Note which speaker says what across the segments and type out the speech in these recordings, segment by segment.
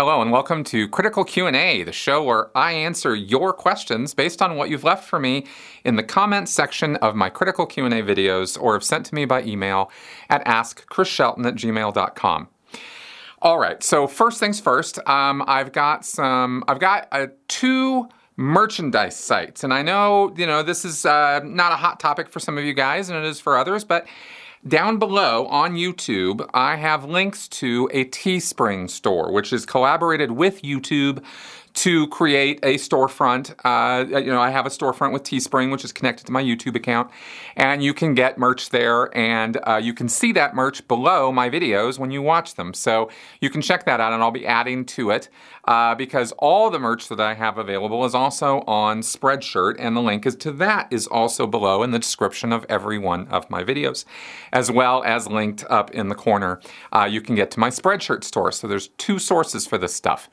Speaker 1: Hello and welcome to Critical Q&A, the show where I answer your questions based on what you've left for me in the comments section of my Critical Q&A videos or have sent to me by email at askchrisshelton at gmail.com. All right, so first things first, um, I've got some, I've got uh, two merchandise sites. And I know, you know, this is uh, not a hot topic for some of you guys and it is for others, but down below on YouTube, I have links to a Teespring store, which is collaborated with YouTube to create a storefront. Uh, you know, I have a storefront with Teespring, which is connected to my YouTube account, and you can get merch there, and uh, you can see that merch below my videos when you watch them. So you can check that out, and I'll be adding to it uh, because all the merch that I have available is also on Spreadshirt, and the link is to that is also below in the description of every one of my videos, as well as linked up in the corner. Uh, you can get to my Spreadshirt store. So there's two sources for this stuff.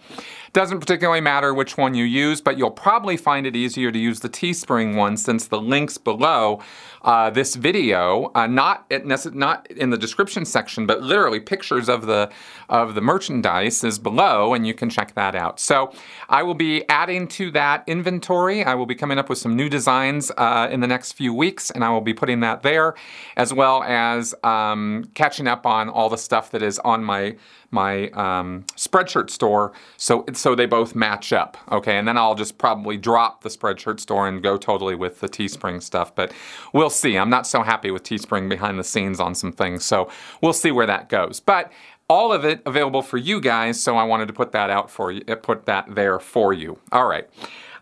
Speaker 1: Doesn't particularly matter which one you use, but you'll probably find it easier to use the Teespring one since the links below uh, this video, uh, not nece- not in the description section, but literally pictures of the of the merchandise is below, and you can check that out. So I will be adding to that inventory. I will be coming up with some new designs uh, in the next few weeks, and I will be putting that there, as well as um, catching up on all the stuff that is on my my um, Spreadshirt store, so so they both match up. Okay, and then I'll just probably drop the Spreadshirt store and go totally with the Teespring stuff. But we'll see. I'm not so happy with Teespring behind the scenes on some things, so we'll see where that goes. But all of it available for you guys, so I wanted to put that out for you, put that there for you. All right.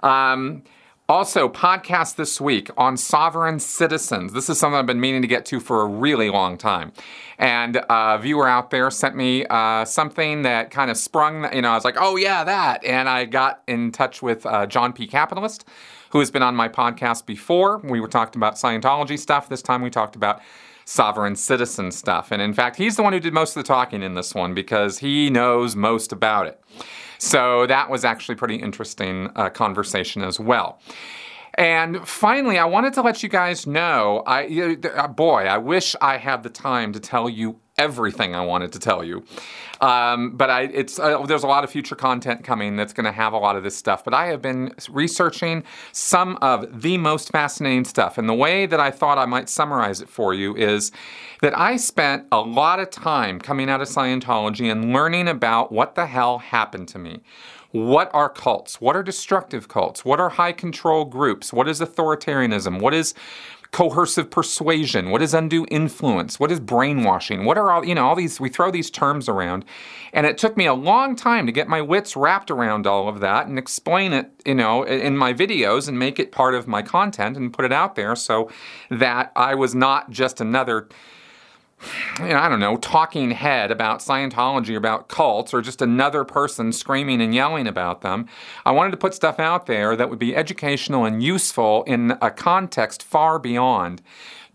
Speaker 1: Um, also, podcast this week on sovereign citizens. This is something I've been meaning to get to for a really long time. And a viewer out there sent me uh, something that kind of sprung, you know, I was like, oh, yeah, that. And I got in touch with uh, John P. Capitalist, who has been on my podcast before. We were talking about Scientology stuff. This time we talked about sovereign citizen stuff. And in fact, he's the one who did most of the talking in this one because he knows most about it. So that was actually pretty interesting uh, conversation as well. And finally, I wanted to let you guys know, I uh, boy, I wish I had the time to tell you everything I wanted to tell you. Um, but I, it's uh, there's a lot of future content coming that's going to have a lot of this stuff. But I have been researching some of the most fascinating stuff, and the way that I thought I might summarize it for you is that I spent a lot of time coming out of Scientology and learning about what the hell happened to me. What are cults? What are destructive cults? What are high control groups? What is authoritarianism? What is coercive persuasion? What is undue influence? What is brainwashing? What are all, you know, all these, we throw these terms around. And it took me a long time to get my wits wrapped around all of that and explain it, you know, in my videos and make it part of my content and put it out there so that I was not just another know, I don't know, talking head about Scientology, about cults, or just another person screaming and yelling about them. I wanted to put stuff out there that would be educational and useful in a context far beyond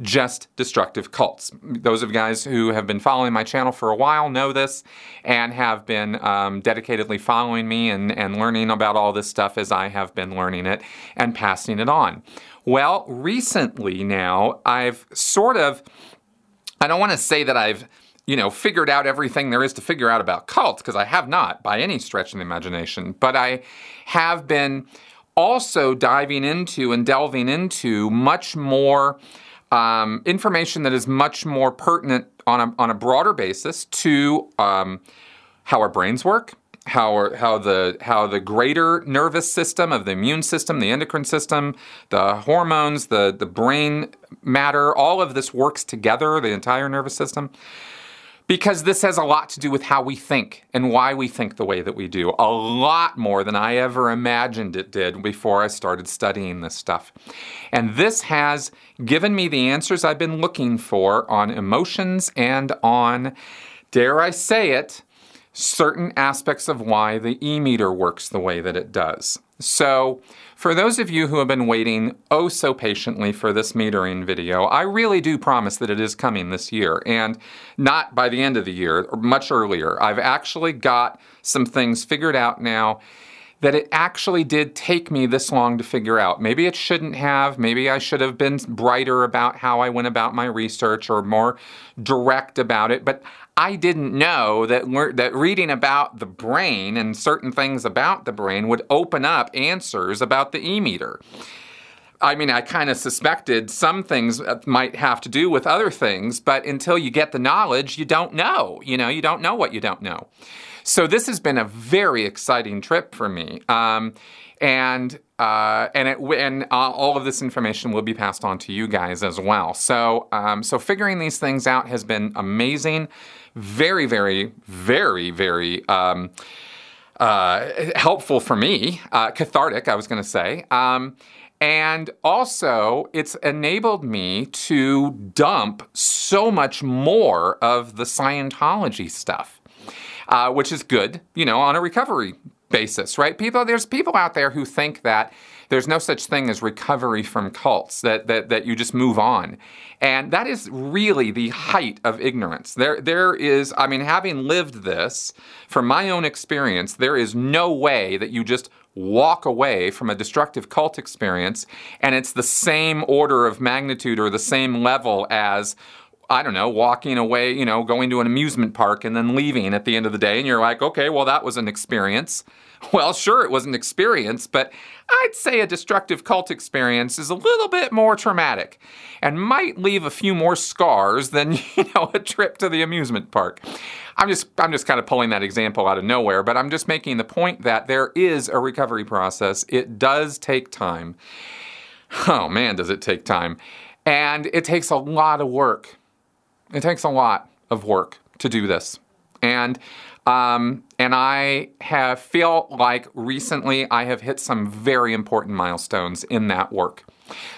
Speaker 1: just destructive cults. Those of you guys who have been following my channel for a while know this and have been um, dedicatedly following me and, and learning about all this stuff as I have been learning it and passing it on. Well, recently now, I've sort of I don't want to say that I've, you know, figured out everything there is to figure out about cults, because I have not by any stretch of the imagination, but I have been also diving into and delving into much more um, information that is much more pertinent on a, on a broader basis to um, how our brains work, how how the how the greater nervous system of the immune system, the endocrine system, the hormones, the the brain matter, all of this works together, the entire nervous system. Because this has a lot to do with how we think and why we think the way that we do. A lot more than I ever imagined it did before I started studying this stuff. And this has given me the answers I've been looking for on emotions and on, dare I say it, certain aspects of why the e meter works the way that it does. So, for those of you who have been waiting oh so patiently for this metering video, I really do promise that it is coming this year and not by the end of the year, or much earlier. I've actually got some things figured out now that it actually did take me this long to figure out. Maybe it shouldn't have. Maybe I should have been brighter about how I went about my research or more direct about it. But I didn't know that that reading about the brain and certain things about the brain would open up answers about the e-meter. I mean, I kind of suspected some things might have to do with other things, but until you get the knowledge, you don't know. You know, you don't know what you don't know. So this has been a very exciting trip for me. Um, and uh, and it, and uh, all of this information will be passed on to you guys as well. So um, so figuring these things out has been amazing, very very very very. Um, uh, helpful for me, uh, cathartic, I was going to say. Um, and also, it's enabled me to dump so much more of the Scientology stuff, uh, which is good, you know, on a recovery basis, right? People, there's people out there who think that there's no such thing as recovery from cults, that, that, that you just move on. And that is really the height of ignorance. There, there is, I mean, having lived this, from my own experience, there is no way that you just walk away from a destructive cult experience and it's the same order of magnitude or the same level as I don't know, walking away, you know, going to an amusement park and then leaving at the end of the day, and you're like, okay, well, that was an experience. Well, sure, it was an experience, but I'd say a destructive cult experience is a little bit more traumatic and might leave a few more scars than, you know, a trip to the amusement park. I'm just I'm just kind of pulling that example out of nowhere, but I'm just making the point that there is a recovery process. It does take time. Oh man, does it take time. And it takes a lot of work. It takes a lot of work to do this. And um, and I have feel like recently I have hit some very important milestones in that work.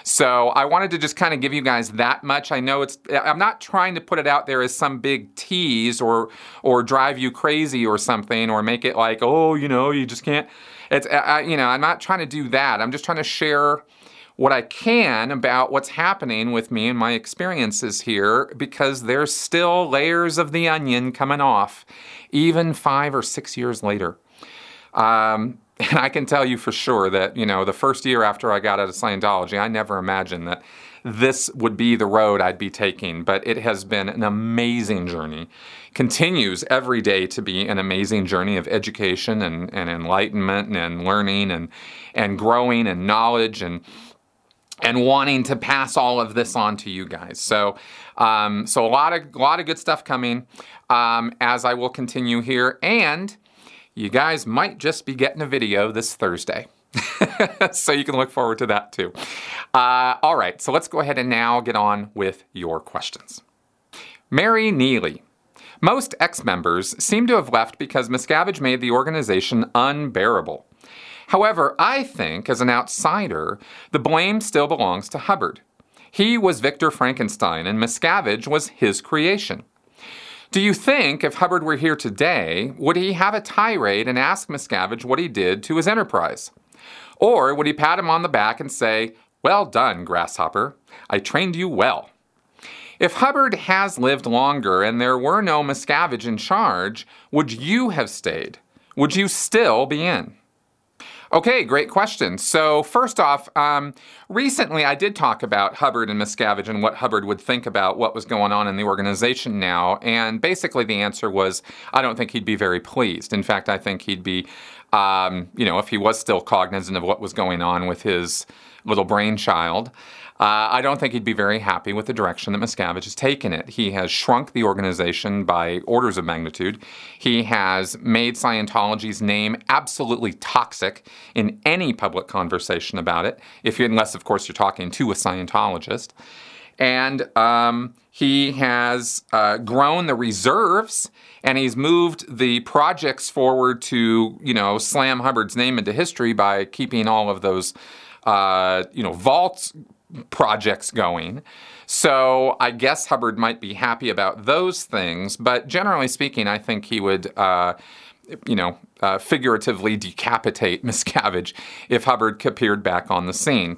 Speaker 1: So I wanted to just kind of give you guys that much. I know it's I'm not trying to put it out there as some big tease or or drive you crazy or something or make it like, "Oh, you know, you just can't." It's I, you know, I'm not trying to do that. I'm just trying to share what I can about what's happening with me and my experiences here because there's still layers of the onion coming off, even five or six years later. Um, and I can tell you for sure that, you know, the first year after I got out of Scientology, I never imagined that this would be the road I'd be taking. But it has been an amazing journey. Continues every day to be an amazing journey of education and, and enlightenment and learning and, and growing and knowledge and and wanting to pass all of this on to you guys. So, um, so a lot of a lot of good stuff coming um, as I will continue here, and you guys might just be getting a video this Thursday. so you can look forward to that too. Uh, all right, so let's go ahead and now get on with your questions. Mary Neely. Most ex members seem to have left because Miscavige made the organization unbearable. However, I think, as an outsider, the blame still belongs to Hubbard. He was Victor Frankenstein, and Miscavige was his creation. Do you think if Hubbard were here today, would he have a tirade and ask Miscavige what he did to his enterprise? Or would he pat him on the back and say, Well done, Grasshopper. I trained you well. If Hubbard has lived longer and there were no Miscavige in charge, would you have stayed? Would you still be in? Okay, great question. So, first off, um, recently I did talk about Hubbard and Miscavige and what Hubbard would think about what was going on in the organization now. And basically, the answer was I don't think he'd be very pleased. In fact, I think he'd be, um, you know, if he was still cognizant of what was going on with his little brainchild. Uh, I don't think he'd be very happy with the direction that Miscavige has taken it. He has shrunk the organization by orders of magnitude. He has made Scientology's name absolutely toxic in any public conversation about it, if you, unless, of course, you're talking to a Scientologist. And um, he has uh, grown the reserves and he's moved the projects forward to, you know, slam Hubbard's name into history by keeping all of those, uh, you know, vaults projects going. So I guess Hubbard might be happy about those things, but generally speaking, I think he would. Uh, you know, uh, figuratively decapitate Miscavige if Hubbard appeared back on the scene.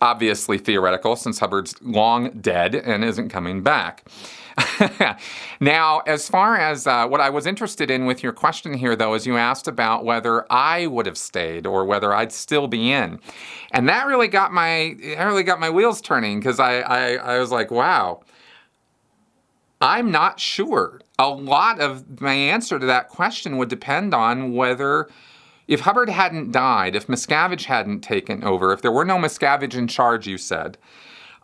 Speaker 1: Obviously theoretical, since Hubbard's long dead and isn't coming back. now, as far as uh, what I was interested in with your question here, though, is you asked about whether I would have stayed or whether I'd still be in, and that really got my that really got my wheels turning because I, I I was like, wow. I'm not sure. A lot of my answer to that question would depend on whether if Hubbard hadn't died, if Miscavige hadn't taken over, if there were no Miscavige in charge, you said,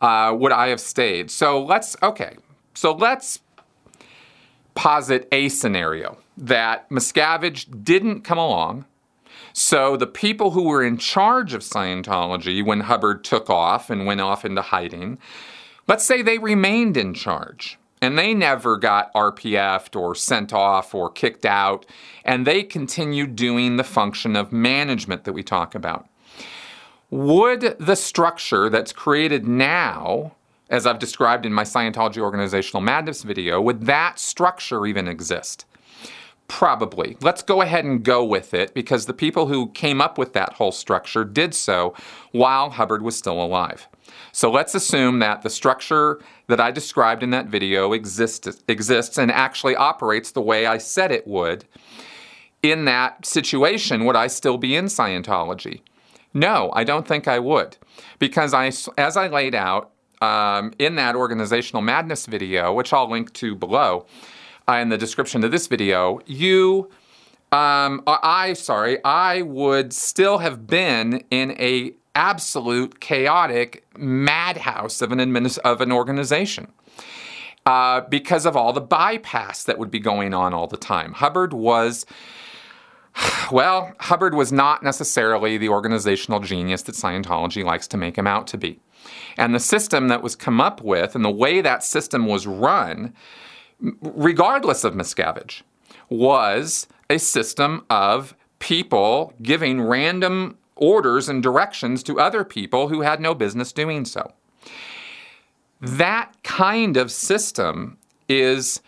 Speaker 1: uh, would I have stayed? So let's, okay, so let's posit a scenario that Miscavige didn't come along. So the people who were in charge of Scientology when Hubbard took off and went off into hiding, let's say they remained in charge and they never got RPF'd or sent off or kicked out, and they continued doing the function of management that we talk about. Would the structure that's created now as I've described in my Scientology Organizational Madness video, would that structure even exist? Probably. Let's go ahead and go with it because the people who came up with that whole structure did so while Hubbard was still alive. So let's assume that the structure that I described in that video exists, exists and actually operates the way I said it would. In that situation, would I still be in Scientology? No, I don't think I would. Because I, as I laid out, um, in that organizational madness video, which I'll link to below uh, in the description of this video, you, um, I, sorry, I would still have been in a absolute chaotic madhouse of an administ- of an organization. Uh, because of all the bypass that would be going on all the time. Hubbard was well, Hubbard was not necessarily the organizational genius that Scientology likes to make him out to be. And the system that was come up with and the way that system was run, regardless of Miscavige, was a system of people giving random orders and directions to other people who had no business doing so. That kind of system is,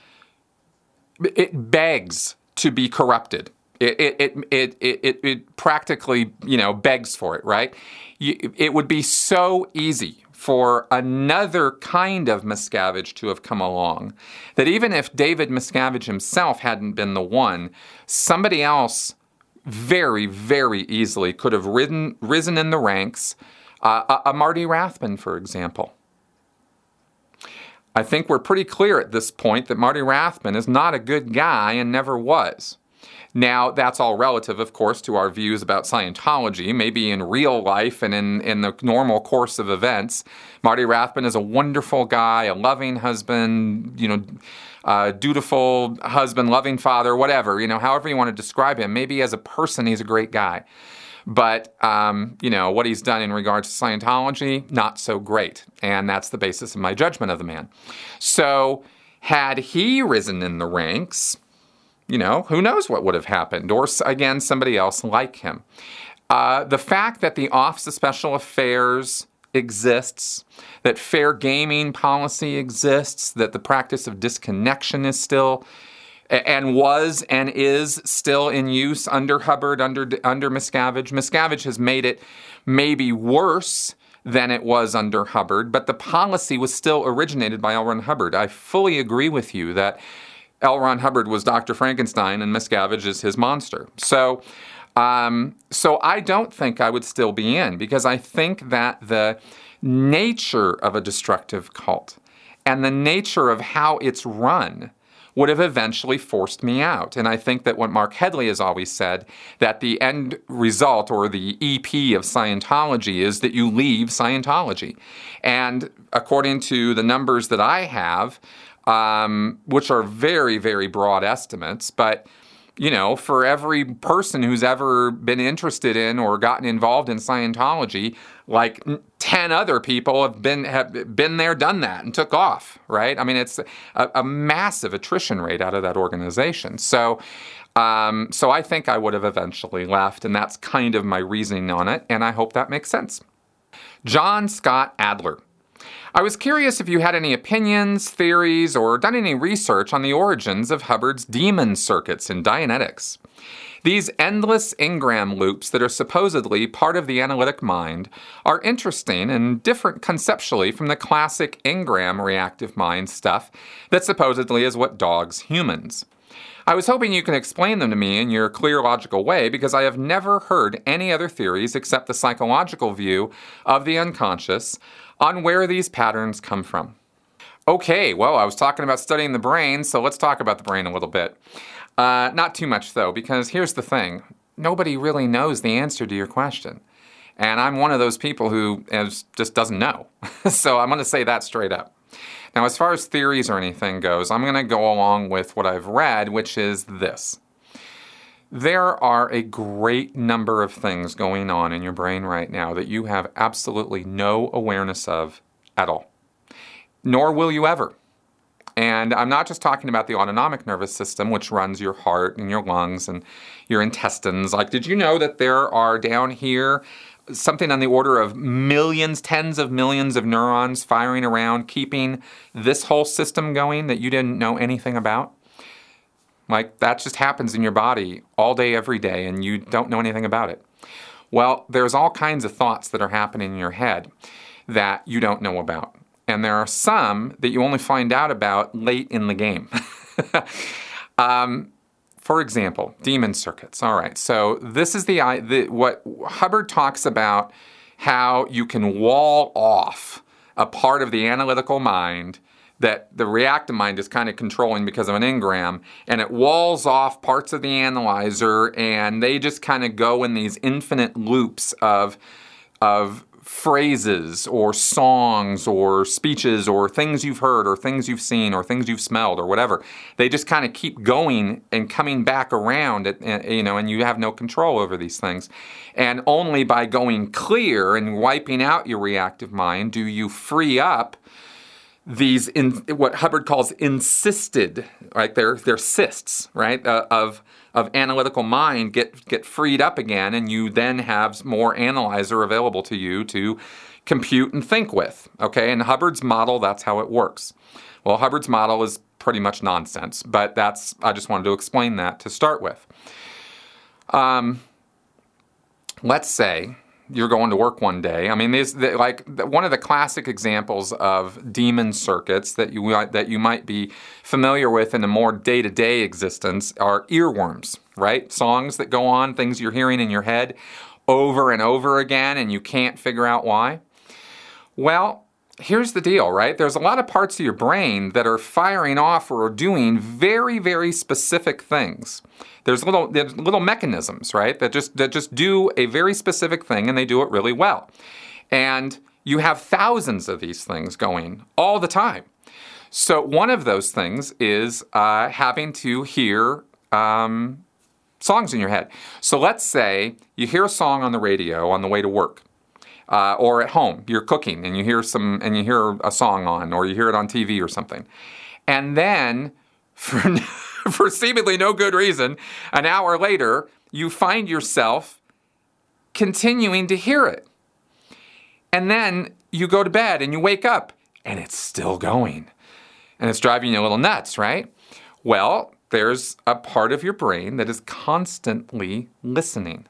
Speaker 1: it begs to be corrupted. It, it, it, it, it, practically, you know, begs for it, right? it would be so easy for another kind of Miscavige to have come along. That even if David Miscavige himself hadn't been the one, somebody else very, very easily could have ridden, risen in the ranks. Uh, a, a Marty Rathbun, for example. I think we're pretty clear at this point that Marty Rathbun is not a good guy and never was. Now, that's all relative, of course, to our views about Scientology. Maybe in real life and in, in the normal course of events, Marty Rathbun is a wonderful guy, a loving husband, you know, uh, dutiful husband, loving father, whatever, you know, however you want to describe him. Maybe as a person, he's a great guy. But, um, you know, what he's done in regards to Scientology, not so great. And that's the basis of my judgment of the man. So, had he risen in the ranks, you know, who knows what would have happened, or again, somebody else like him. Uh, the fact that the Office of Special Affairs exists, that fair gaming policy exists, that the practice of disconnection is still and was and is still in use under Hubbard, under under Miscavige. Miscavige has made it maybe worse than it was under Hubbard, but the policy was still originated by L. Ron Hubbard. I fully agree with you that L. Ron Hubbard was Dr. Frankenstein and Miscavige is his monster. So, um, so I don't think I would still be in because I think that the nature of a destructive cult and the nature of how it's run would have eventually forced me out. And I think that what Marc Headley has always said that the end result or the EP of Scientology is that you leave Scientology. And according to the numbers that I have, um, which are very, very broad estimates. But, you know, for every person who's ever been interested in or gotten involved in Scientology, like 10 other people have been have been there done that and took off right? I mean it's a, a massive attrition rate out of that organization. So um, so i think i would have eventually left and that's kind of my reasoning on it and i hope that makes sense. John scott adler I was curious if you had any opinions, theories, or done any research on the origins of Hubbard's demon circuits in Dianetics. These endless engram loops that are supposedly part of the analytic mind are interesting and different conceptually from the classic engram reactive mind stuff that supposedly is what dogs humans. I was hoping you can explain them to me in your clear logical way because I have never heard any other theories except the psychological view of the unconscious on where these patterns come from. Okay, well, I was talking about studying the brain, so let's talk about the brain a little bit. Uh, not too much, though, because here's the thing nobody really knows the answer to your question. And I'm one of those people who is, just doesn't know. so I'm going to say that straight up. Now, as far as theories or anything goes, I'm going to go along with what I've read, which is this. There are a great number of things going on in your brain right now that you have absolutely no awareness of at all, nor will you ever. And I'm not just talking about the autonomic nervous system, which runs your heart and your lungs and your intestines. Like, did you know that there are down here something on the order of millions, tens of millions of neurons firing around, keeping this whole system going that you didn't know anything about? Like, that just happens in your body all day, every day, and you don't know anything about it. Well, there's all kinds of thoughts that are happening in your head that you don't know about and there are some that you only find out about late in the game. um, for example, demon circuits. All right, so this is the, the what Hubbard talks about how you can wall off a part of the analytical mind that the reactive mind is kind of controlling because of an engram, and it walls off parts of the analyzer, and they just kind of go in these infinite loops of of phrases or songs or speeches or things you've heard or things you've seen or things you've smelled or whatever. They just kind of keep going and coming back around, at, eh, you know, and you have no control over these things. And only by going clear and wiping out your reactive mind do you free up these in what Hubbard calls encysted, right? They're, they're cysts, right, uh, of of analytical mind get get freed up again, and you then have more analyzer available to you to compute and think with. Okay, and Hubbard's model, that's how it works. Well, Hubbard's model is pretty much nonsense, but that's I just wanted to explain that to start with. Um, let's say you're going to work one day. I mean, these like one of the classic examples of demon circuits that you that you might be familiar with in a more day-to-day existence are earworms, right? Songs that go on, things you're hearing in your head over and over again, and you can't figure out why. Well, here's the deal, right? There's a lot of parts of your brain that are firing off or doing very, very specific things. There's little there's little mechanisms, right, that just that just do a very specific thing and they do it really well. And you have thousands of these things going all the time. So one of those things is uh, having to hear um, songs in your head. So let's say you hear a song on the radio on the way to work uh, or at home you're cooking and you hear some and you hear a song on or you hear it on tv or something and then for, for seemingly no good reason an hour later you find yourself continuing to hear it. And then you go to bed and you wake up and it's still going. And it's driving you a little nuts right? Well there's a part of your brain that is constantly listening.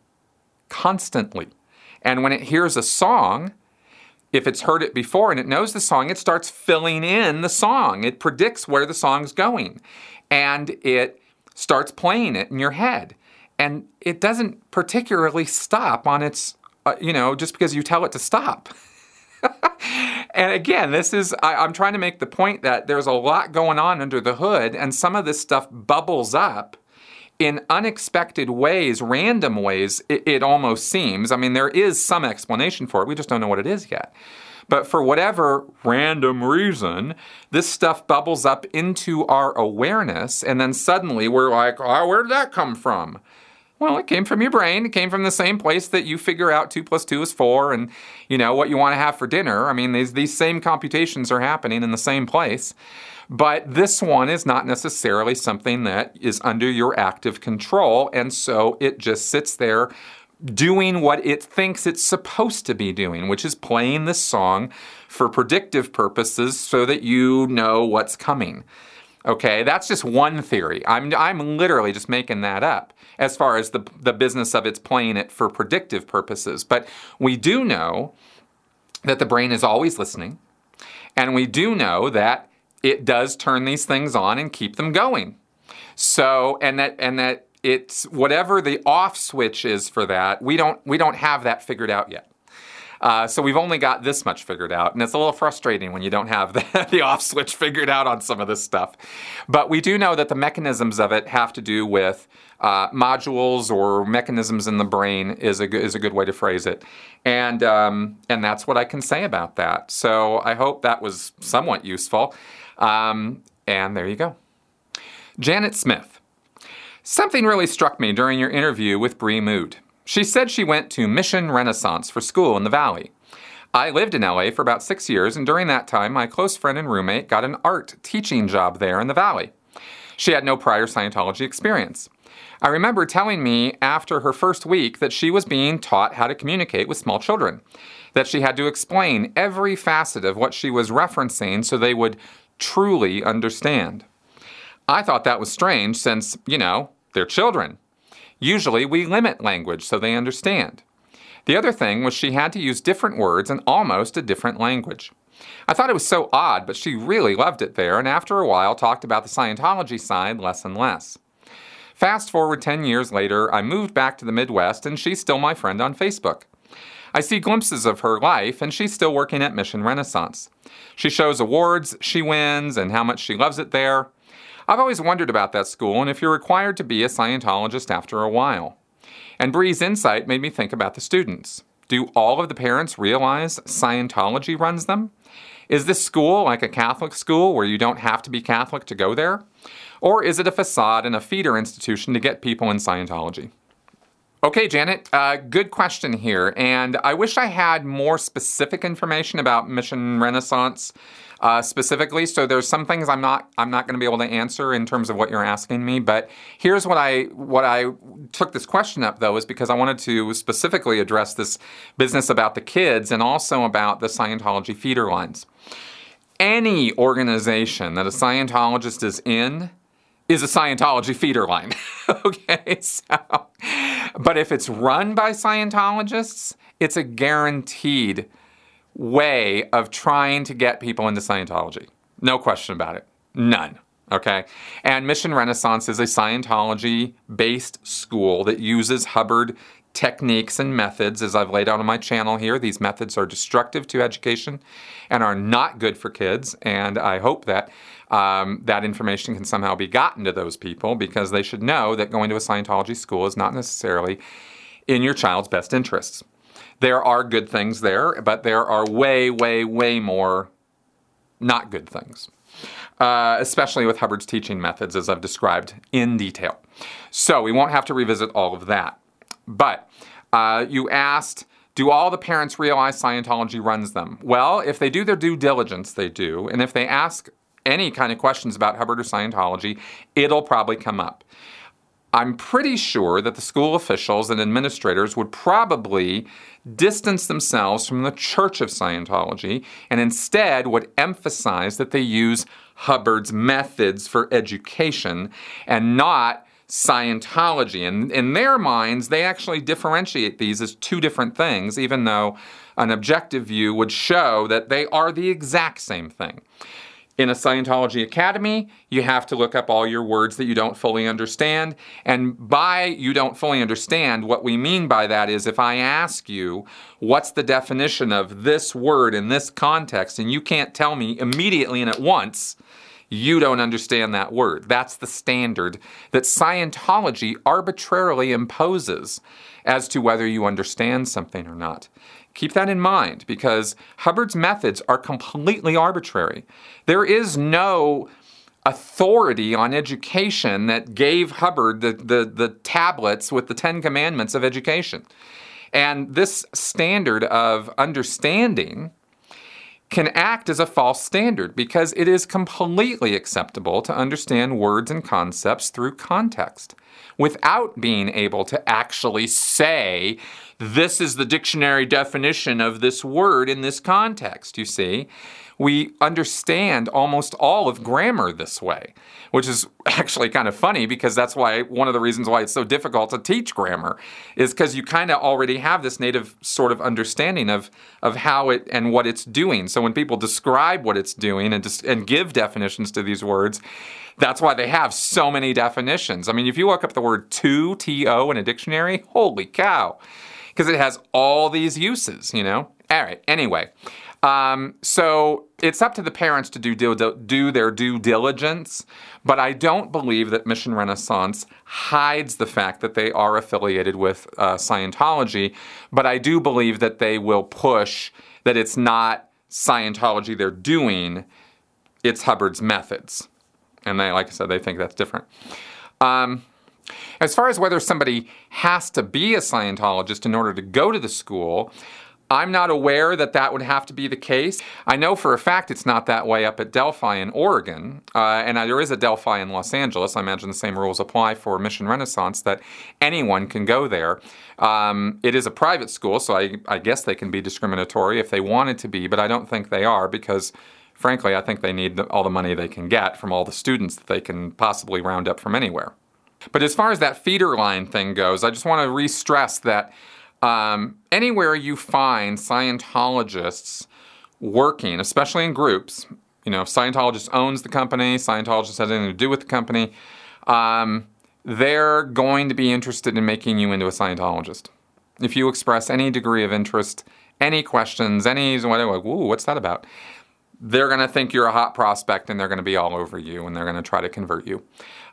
Speaker 1: Constantly. And when it hears a song, if it's heard it before and it knows the song, it starts filling in the song. It predicts where the song's going. And it starts playing it in your head. And it doesn't particularly stop on its, uh, you know, just because you tell it to stop. and again, this is, I, am trying to make the point that there's a lot going on under the hood, and some of this stuff bubbles up in unexpected ways, random ways, it, it, almost seems. I mean, there is some explanation for it. We just don't know what it is yet. But for whatever random reason, this stuff bubbles up into our awareness, and then suddenly we're like, oh, where did that come from? Well, it came from your brain. It came from the same place that you figure out two plus two is four, and you know what you want to have for dinner. I mean, these these same computations are happening in the same place. But this one is not necessarily something that is under your active control, and so it just sits there doing what it thinks it's supposed to be doing, which is playing this song for predictive purposes so that you know what's coming. Okay, that's just one theory. I'm, I'm literally just making that up as far as the, the business of its playing it for predictive purposes. But we do know that the brain is always listening, and we do know that it does turn these things on and keep them going. So, and that, and that it's whatever the off switch is for that, we don't, we don't have that figured out yet. Uh, so we've only got this much figured out, and it's a little frustrating when you don't have the, the, off switch figured out on some of this stuff. But we do know that the mechanisms of it have to do with uh, modules or mechanisms in the brain is a good, is a good way to phrase it, and um, and that's what I can say about that. So I hope that was somewhat useful. Um, and there you go. Janet Smith. Something really struck me during your interview with Bree Mood. She said she went to Mission Renaissance for school in the Valley. I lived in LA for about six years, and during that time, my close friend and roommate got an art teaching job there in the Valley. She had no prior Scientology experience. I remember telling me after her first week that she was being taught how to communicate with small children, that she had to explain every facet of what she was referencing so they would truly understand. I thought that was strange since, you know, they're children. Usually, we limit language so they understand. The other thing was she had to use different words in almost a different language. I thought it was so odd, but she really loved it there, and after a while talked about the Scientology side less and less. Fast forward 10 years later, I moved back to the Midwest, and she's still my friend on Facebook. I see glimpses of her life, and she's still working at Mission Renaissance. She shows awards she wins and how much she loves it there. I've always wondered about that school and if you're required to be a Scientologist after a while. And Bree's insight made me think about the students. Do all of the parents realize Scientology runs them? Is this school like a Catholic school where you don't have to be Catholic to go there? Or is it a facade and a feeder institution to get people in Scientology? Okay, Janet, uh, good question here. And I wish I had more specific information about Mission Renaissance uh, specifically. So there's some things I'm not I'm not going to be able to answer in terms of what you're asking me. But here's what I what I took this question up though is because I wanted to specifically address this business about the kids and also about the Scientology feeder lines. Any organization that a Scientologist is in is a Scientology feeder line. okay, so but if it's run by Scientologists, it's a guaranteed way of trying to get people into Scientology. No question about it. None. Okay? And Mission Renaissance is a Scientology based school that uses Hubbard techniques and methods, as I've laid out on my channel here. These methods are destructive to education and are not good for kids. And I hope that um, that information can somehow be gotten to those people because they should know that going to a Scientology school is not necessarily in your child's best interests. There are good things there, but there are way, way, way more not good things. Uh, especially with Hubbard's teaching methods, as I've described in detail. So we won't have to revisit all of that. But uh, you asked, do all the parents realize Scientology runs them? Well, if they do their due diligence, they do. And if they ask any kind of questions about Hubbard or Scientology, it'll probably come up. I'm pretty sure that the school officials and administrators would probably distance themselves from the Church of Scientology and instead would emphasize that they use Hubbard's methods for education and not Scientology. And in their minds, they actually differentiate these as two different things, even though an objective view would show that they are the exact same thing. In a Scientology academy, you have to look up all your words that you don't fully understand. And by you don't fully understand, what we mean by that is if I ask you, what's the definition of this word in this context, and you can't tell me immediately and at once, you don't understand that word. That's the standard that Scientology arbitrarily imposes as to whether you understand something or not. Keep that in mind because Hubbard's methods are completely arbitrary. There is no authority on education that gave Hubbard the, the, the tablets with the Ten Commandments of education. And this standard of understanding can act as a false standard because it is completely acceptable to understand words and concepts through context without being able to actually say this is the dictionary definition of this word in this context, you see. We understand almost all of grammar this way, which is actually kind of funny because that's why one of the reasons why it's so difficult to teach grammar is because you kind of already have this native sort of understanding of, of how it and what it's doing. So when people describe what it's doing and, just, and give definitions to these words, that's why they have so many definitions. I mean, if you look up the word to, T O, in a dictionary, holy cow, because it has all these uses, you know? All right, anyway. Um, so it's up to the parents to do, do, do their due diligence, but I don't believe that Mission Renaissance hides the fact that they are affiliated with uh, Scientology, but I do believe that they will push that it's not Scientology they're doing, it's Hubbard's methods. And they, like I said, they think that's different. Um, as far as whether somebody has to be a Scientologist in order to go to the school, I'm not aware that that would have to be the case. I know for a fact it's not that way up at Delphi in Oregon, uh, and there is a Delphi in Los Angeles. I imagine the same rules apply for Mission Renaissance that anyone can go there. Um, it is a private school, so I, I guess they can be discriminatory if they wanted to be, but I don't think they are because frankly, I think they need all the money they can get from all the students that they can possibly round up from anywhere. But as far as that feeder line thing goes, I just want to re stress that um, anywhere you find Scientologists working, especially in groups, you know, Scientologist owns the company, Scientologist has anything to do with the company, um, they're going to be interested in making you into a Scientologist. If you express any degree of interest, any questions, any like, ooh, what's that about? They're going to think you're a hot prospect and they're going to be all over you and they're going to try to convert you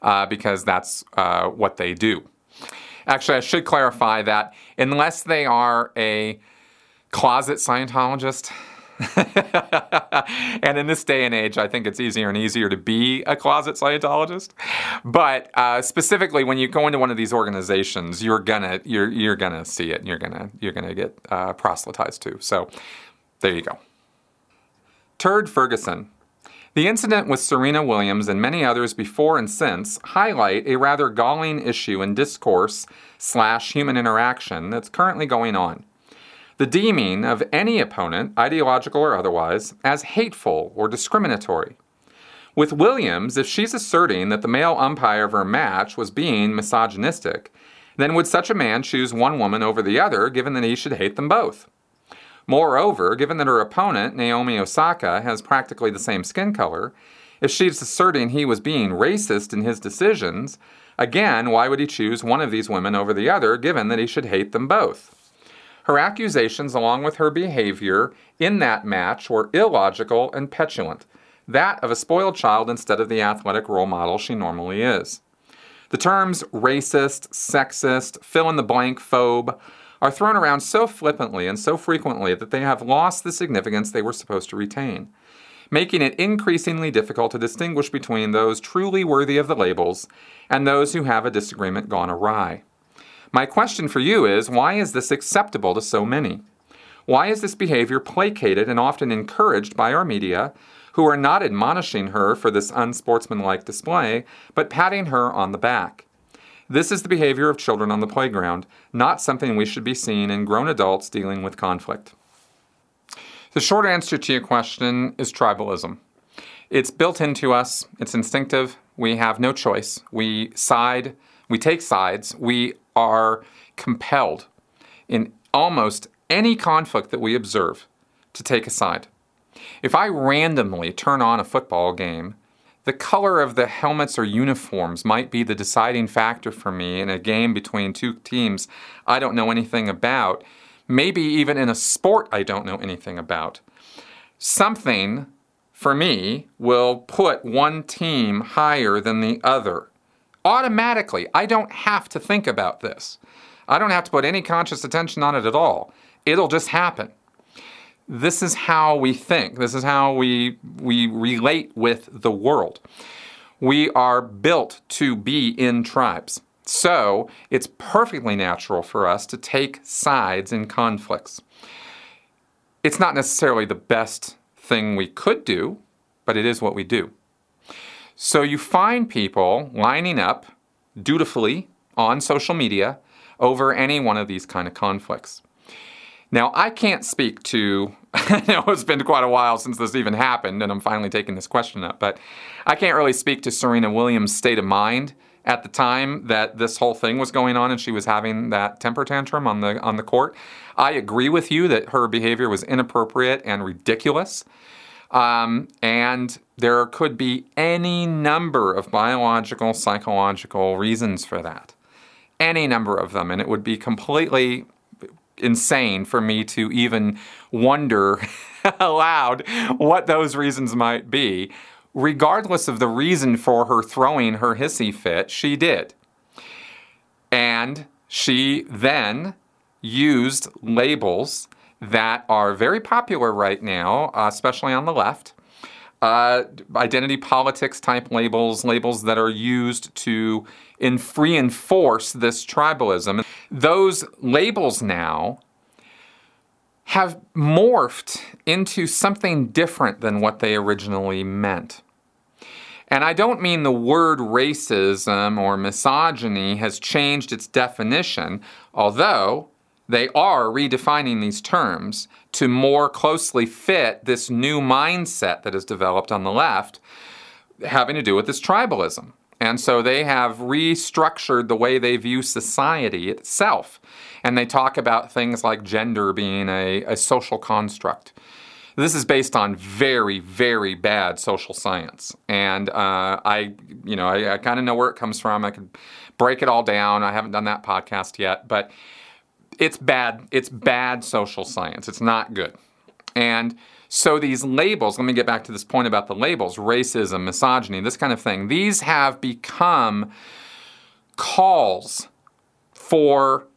Speaker 1: uh, because that's uh, what they do. Actually, I should clarify that unless they are a closet Scientologist, and in this day and age, I think it's easier and easier to be a closet Scientologist. But uh, specifically, when you go into one of these organizations, you're gonna you're you're gonna see it, and you're gonna you're gonna get uh, proselytized too. So there you go. Turd Ferguson. The incident with Serena Williams and many others before and since highlight a rather galling issue in discourse slash human interaction that's currently going on. The deeming of any opponent, ideological or otherwise, as hateful or discriminatory. With Williams, if she's asserting that the male umpire of her match was being misogynistic, then would such a man choose one woman over the other given that he should hate them both? Moreover, given that her opponent, Naomi Osaka, has practically the same skin color, if she's asserting he was being racist in his decisions, again, why would he choose one of these women over the other, given that he should hate them both? Her accusations, along with her behavior in that match, were illogical and petulant, that of a spoiled child instead of the athletic role model she normally is. The terms racist, sexist, fill in the blank phobe are thrown around so flippantly and so frequently that they have lost the significance they were supposed to retain, making it increasingly difficult to distinguish between those truly worthy of the labels and those who have a disagreement gone awry. My question for you is why is this acceptable to so many? Why is this behavior placated and often encouraged by our media, who are not admonishing her for this unsportsmanlike display, but patting her on the back? This is the behavior of children on the playground, not something we should be seeing in grown adults dealing with conflict. The short answer to your question is tribalism. It's built into us, it's instinctive, we have no choice. We side, we take sides, we are compelled in almost any conflict that we observe to take a side. If I randomly turn on a football game the color of the helmets or uniforms might be the deciding factor for me in a game between two teams I don't know anything about, maybe even in a sport I don't know anything about. Something, for me, will put one team higher than the other. Automatically, I don't have to think about this. I don't have to put any conscious attention on it at all. It'll just happen this is how we think. This is how we, we relate with the world. We are built to be in tribes. So it's perfectly natural for us to take sides in conflicts. It's not necessarily the best thing we could do, but it is what we do. So you find people lining up dutifully on social media over any one of these kind of conflicts. Now, I can't speak to, I know it's been quite a while since this even happened, and I'm finally taking this question up, but I can't really speak to Serena Williams' state of mind at the time that this whole thing was going on and she was having that temper tantrum on the on the court. I agree with you that her behavior was inappropriate and ridiculous. Um, and there could be any number of biological, psychological reasons for that. Any number of them. And it would be completely insane for me to even wonder aloud what those reasons might be. Regardless of the reason for her throwing her hissy fit, she did. And she then used labels that are very popular right now, uh, especially on the left. Uh, identity politics type labels, labels that are used to in reinforce this tribalism. Those labels now have morphed into something different than what they originally meant. And I don't mean the word racism or misogyny has changed its definition, although they are redefining these terms to more closely fit this new mindset that has developed on the left having to do with this tribalism. And so they have restructured the way they view society itself. And they talk about things like gender being a, a social construct. This is based on very, very bad social science. And uh, I, you know, I, I kind of know where it comes from. I could break it all down. I haven't done that podcast yet, but it's bad. It's bad social science. It's not good. And so these labels, let me get back to this point about the labels racism, misogyny, this kind of thing, these have become calls for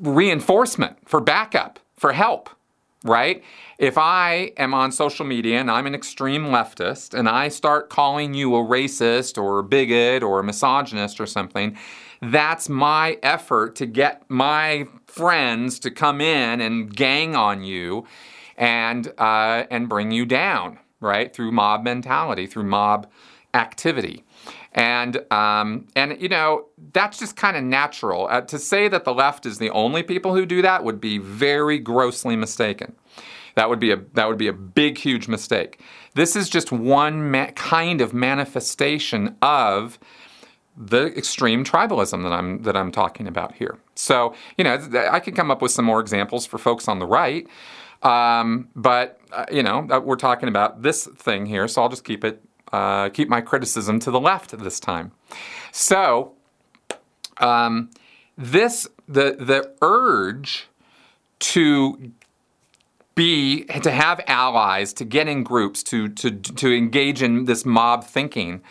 Speaker 1: reinforcement, for backup, for help, right? If I am on social media and I'm an extreme leftist and I start calling you a racist or a bigot or a misogynist or something, that's my effort to get my friends to come in and gang on you and uh, and bring you down, right? Through mob mentality, through mob activity. And um, and you know that's just kind of natural. Uh, to say that the left is the only people who do that would be very grossly mistaken. That would be a that would be a big, huge mistake. This is just one ma- kind of manifestation of the extreme tribalism that I'm that I'm talking about here. So you know I could come up with some more examples for folks on the right. Um, but uh, you know, uh, we're talking about this thing here, so I'll just keep it uh, keep my criticism to the left this time. So um, this the the urge to be to have allies, to get in groups, to to to engage in this mob thinking.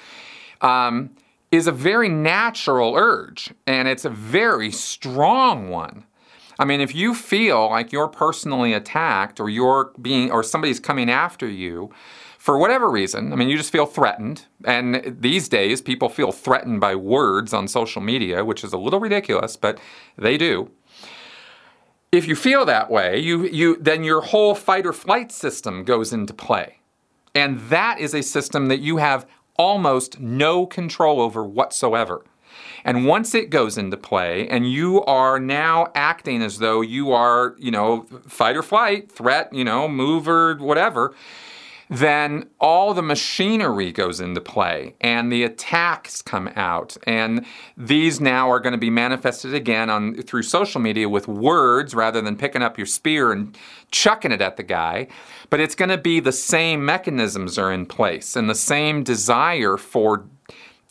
Speaker 1: Um, is a very natural urge, and it's a very strong one. I mean, if you feel like you're personally attacked or you're being or somebody's coming after you for whatever reason, I mean, you just feel threatened. And these days, people feel threatened by words on social media, which is a little ridiculous, but they do. If you feel that way, you, you, then your whole fight or flight system goes into play. And that is a system that you have almost no control over whatsoever. And once it goes into play and you are now acting as though you are, you know, fight or flight, threat, you know, move or whatever, then all the machinery goes into play and the attacks come out. And these now are going to be manifested again on through social media with words rather than picking up your spear and chucking it at the guy. But it's going to be the same mechanisms are in place and the same desire for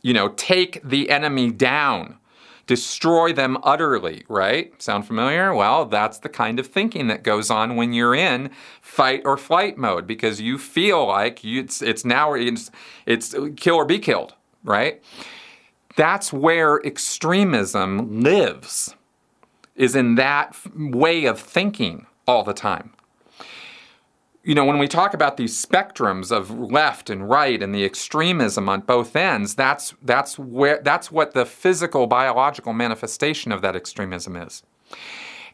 Speaker 1: you know, take the enemy down, destroy them utterly, right? Sound familiar? Well, that's the kind of thinking that goes on when you're in fight or flight mode because you feel like you, it's, it's now it's, it's kill or be killed, right? That's where extremism lives, is in that way of thinking all the time you know, when we talk about these spectrums of left and right and the extremism on both ends, that's that's where that's what the physical biological manifestation of that extremism is.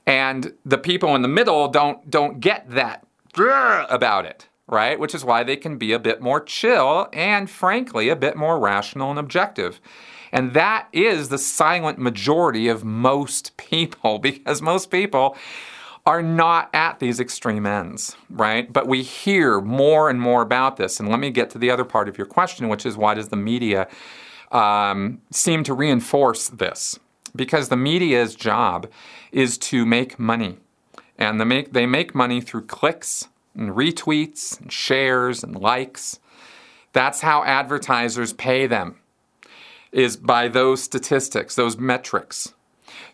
Speaker 1: And the people in the middle don't don't get that about it, right? Which is why they can be a bit more chill and frankly a bit more rational and objective. And that is the silent majority of most people because most people are not at these extreme ends, right? But we hear more and more about this. And let me get to the other part of your question, which is why does the media um, seem to reinforce this? Because the media's job is to make money. And they make, they make money through clicks and retweets and shares and likes. That's how advertisers pay them, is by those statistics, those metrics.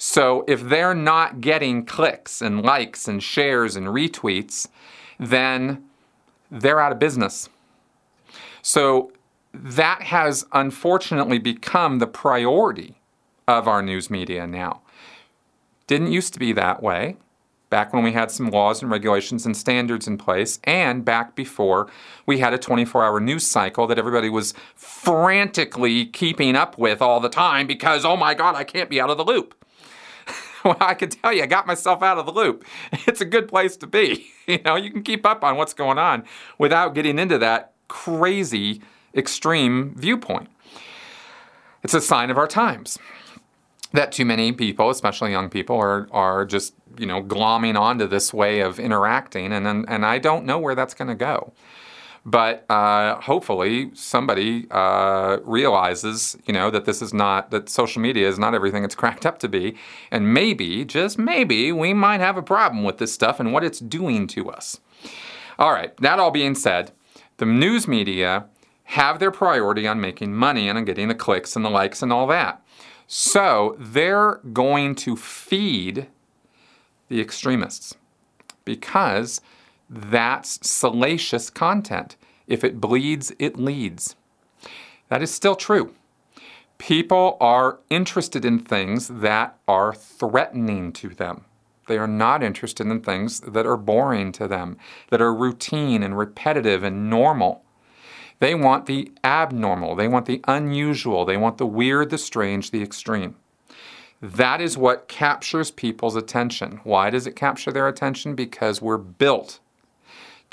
Speaker 1: So if they're not getting clicks and likes and shares and retweets, then they're out of business. So that has unfortunately become the priority of our news media now. Didn't used to be that way back when we had some laws and regulations and standards in place, and back before we had a 24 hour news cycle that everybody was frantically keeping up with all the time because, oh my God, I can't be out of the loop. well, I can tell you, I got myself out of the loop. It's a good place to be. You know, you can keep up on what's going on without getting into that crazy, extreme viewpoint. It's a sign of our times that too many people, especially young people, are are just you know glomming onto this way of interacting, and and, and I don't know where that's going to go. But uh, hopefully, somebody uh, realizes, you know, that this is not that social media is not everything it's cracked up to be, and maybe, just maybe, we might have a problem with this stuff and what it's doing to us. All right. That all being said, the news media have their priority on making money and on getting the clicks and the likes and all that. So they're going to feed the extremists because that's salacious content. If it bleeds, it leads. That is still true. People are interested in things that are threatening to them. They are not interested in things that are boring to them, that are routine and repetitive and normal. They want the abnormal, they want the unusual, they want the weird, the strange, the extreme. That is what captures people's attention. Why does it capture their attention? Because we're built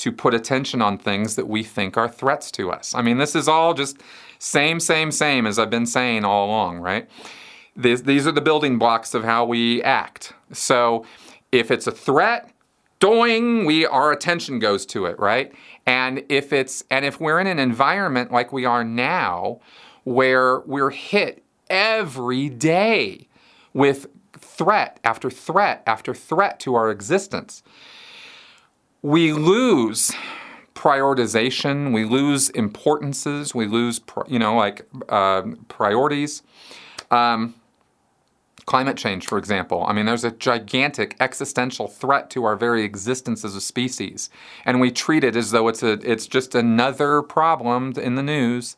Speaker 1: to put attention on things that we think are threats to us. I mean, this is all just same, same, same as I've been saying all along, right? These, these are the building blocks of how we act. So if it's a threat, doing, we our attention goes to it, right? And if it's and if we're in an environment like we are now, where we're hit every day with threat after threat after threat to our existence, we lose prioritization, we lose importances, we lose, you know, like uh, priorities. Um, Climate change, for example. I mean, there's a gigantic existential threat to our very existence as a species, and we treat it as though it's a it's just another problem in the news,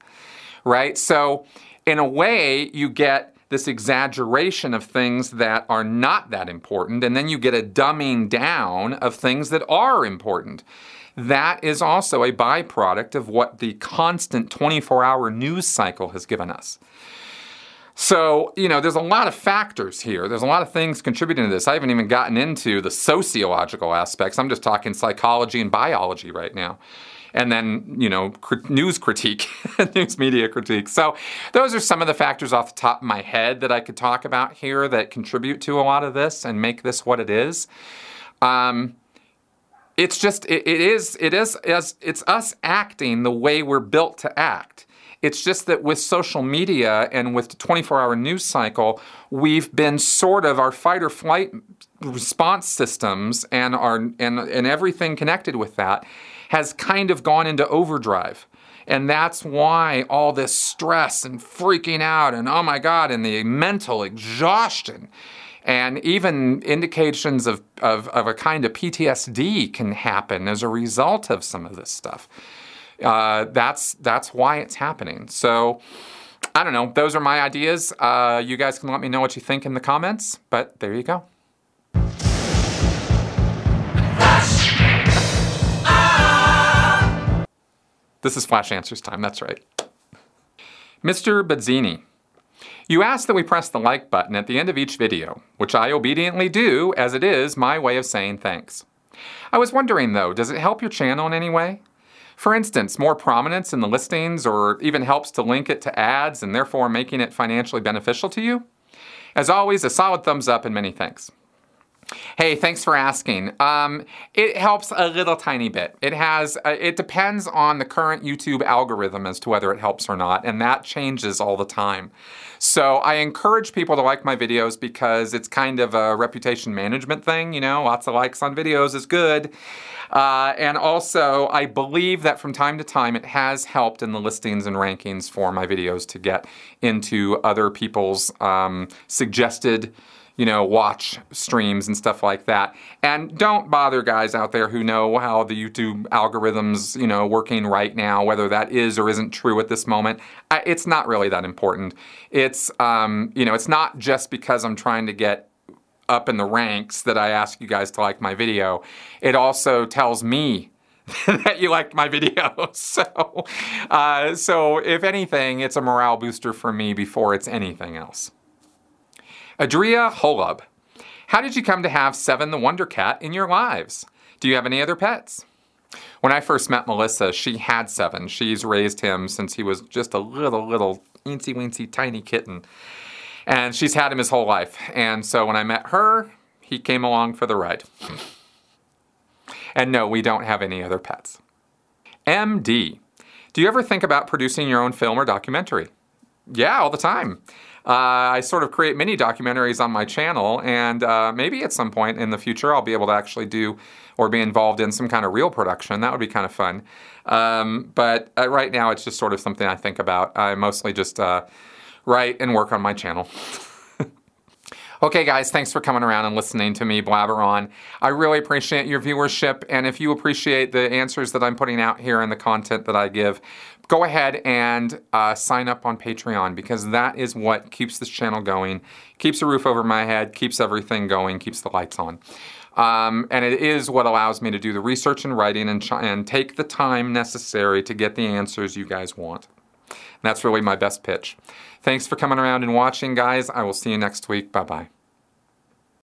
Speaker 1: right? So, in a way, you get this exaggeration of things that are not that important, and then you get a dumbing down of things that are important. That is also a byproduct of what the constant 24 hour news cycle has given us. So, you know, there's a lot of factors here. There's a lot of things contributing to this. I haven't even gotten into the sociological aspects. I'm just talking psychology and biology right now. And then, you know, cr- news critique, news media critique. So, those are some of the factors off the top of my head that I could talk about here that contribute to a lot of this and make this what it is. Um, it's just, it, it is, it is, it's us acting the way we're built to act. It's just that with social media and with the 24 hour news cycle, we've been sort of our fight or flight response systems and, our, and, and everything connected with that has kind of gone into overdrive. And that's why all this stress and freaking out and oh my God, and the mental exhaustion and even indications of, of, of a kind of PTSD can happen as a result of some of this stuff uh, that's that's why it's happening. So I don't know. Those are my ideas. Uh, you guys can let me know what you think in the comments. But there you go. This is Flash Answers time. That's right. Mr. Bazzini. You asked that we press the like button at the end of each video, which I obediently do as it is my way of saying thanks. I was wondering though, does it help your channel in any way? For instance, more prominence in the listings or even helps to link it to ads and therefore making it financially beneficial to you? As always, a solid thumbs up and many thanks. Hey, thanks for asking. Um, it helps a little tiny bit. It has. Uh, it depends on the current YouTube algorithm as to whether it helps or not, and that changes all the time. So I encourage people to like my videos because it's kind of a reputation management thing. You know, lots of likes on videos is good. Uh, and also, I believe that from time to time it has helped in the listings and rankings for my videos to get into other people's um, suggested you know, watch streams and stuff like that. And don't bother guys out there who know how the YouTube algorithms, you know, working right now, whether that is or isn't true at this moment. It's not really that important. It's, um, you know, it's not just because I'm trying to get up in the ranks that I ask you guys to like my video. It also tells me that you liked my video. So, uh, so if anything, it's a morale booster for me before it's anything else. Adria Holub. How did you come to have Seven the Wonder Cat in your lives? Do you have any other pets? When I first met Melissa, she had Seven. She's raised him since he was just a little, little, eensy weensy, tiny kitten. And she's had him his whole life. And so when I met her, he came along for the ride. and no, we don't have any other pets. MD. Do you ever think about producing your own film or documentary? Yeah, all the time. Uh, I sort of create mini documentaries on my channel, and uh, maybe at some point in the future I'll be able to actually do or be involved in some kind of real production. That would be kind of fun. Um, but uh, right now it's just sort of something I think about. I mostly just write and work on my channel. Okay, guys, thanks for coming around and listening to me blabber on. I really appreciate your viewership, and if you appreciate the answers that I'm putting out here and the content that I give, go ahead and uh, sign up on Patreon because that is what keeps this channel going, keeps a roof over my head, keeps everything going, keeps the lights on. Um, and it is what allows me to do the research and writing and, and take the time necessary to get the answers you guys want. And that's really my best pitch. Thanks for coming around and watching, guys. I will see you next week. Bye bye.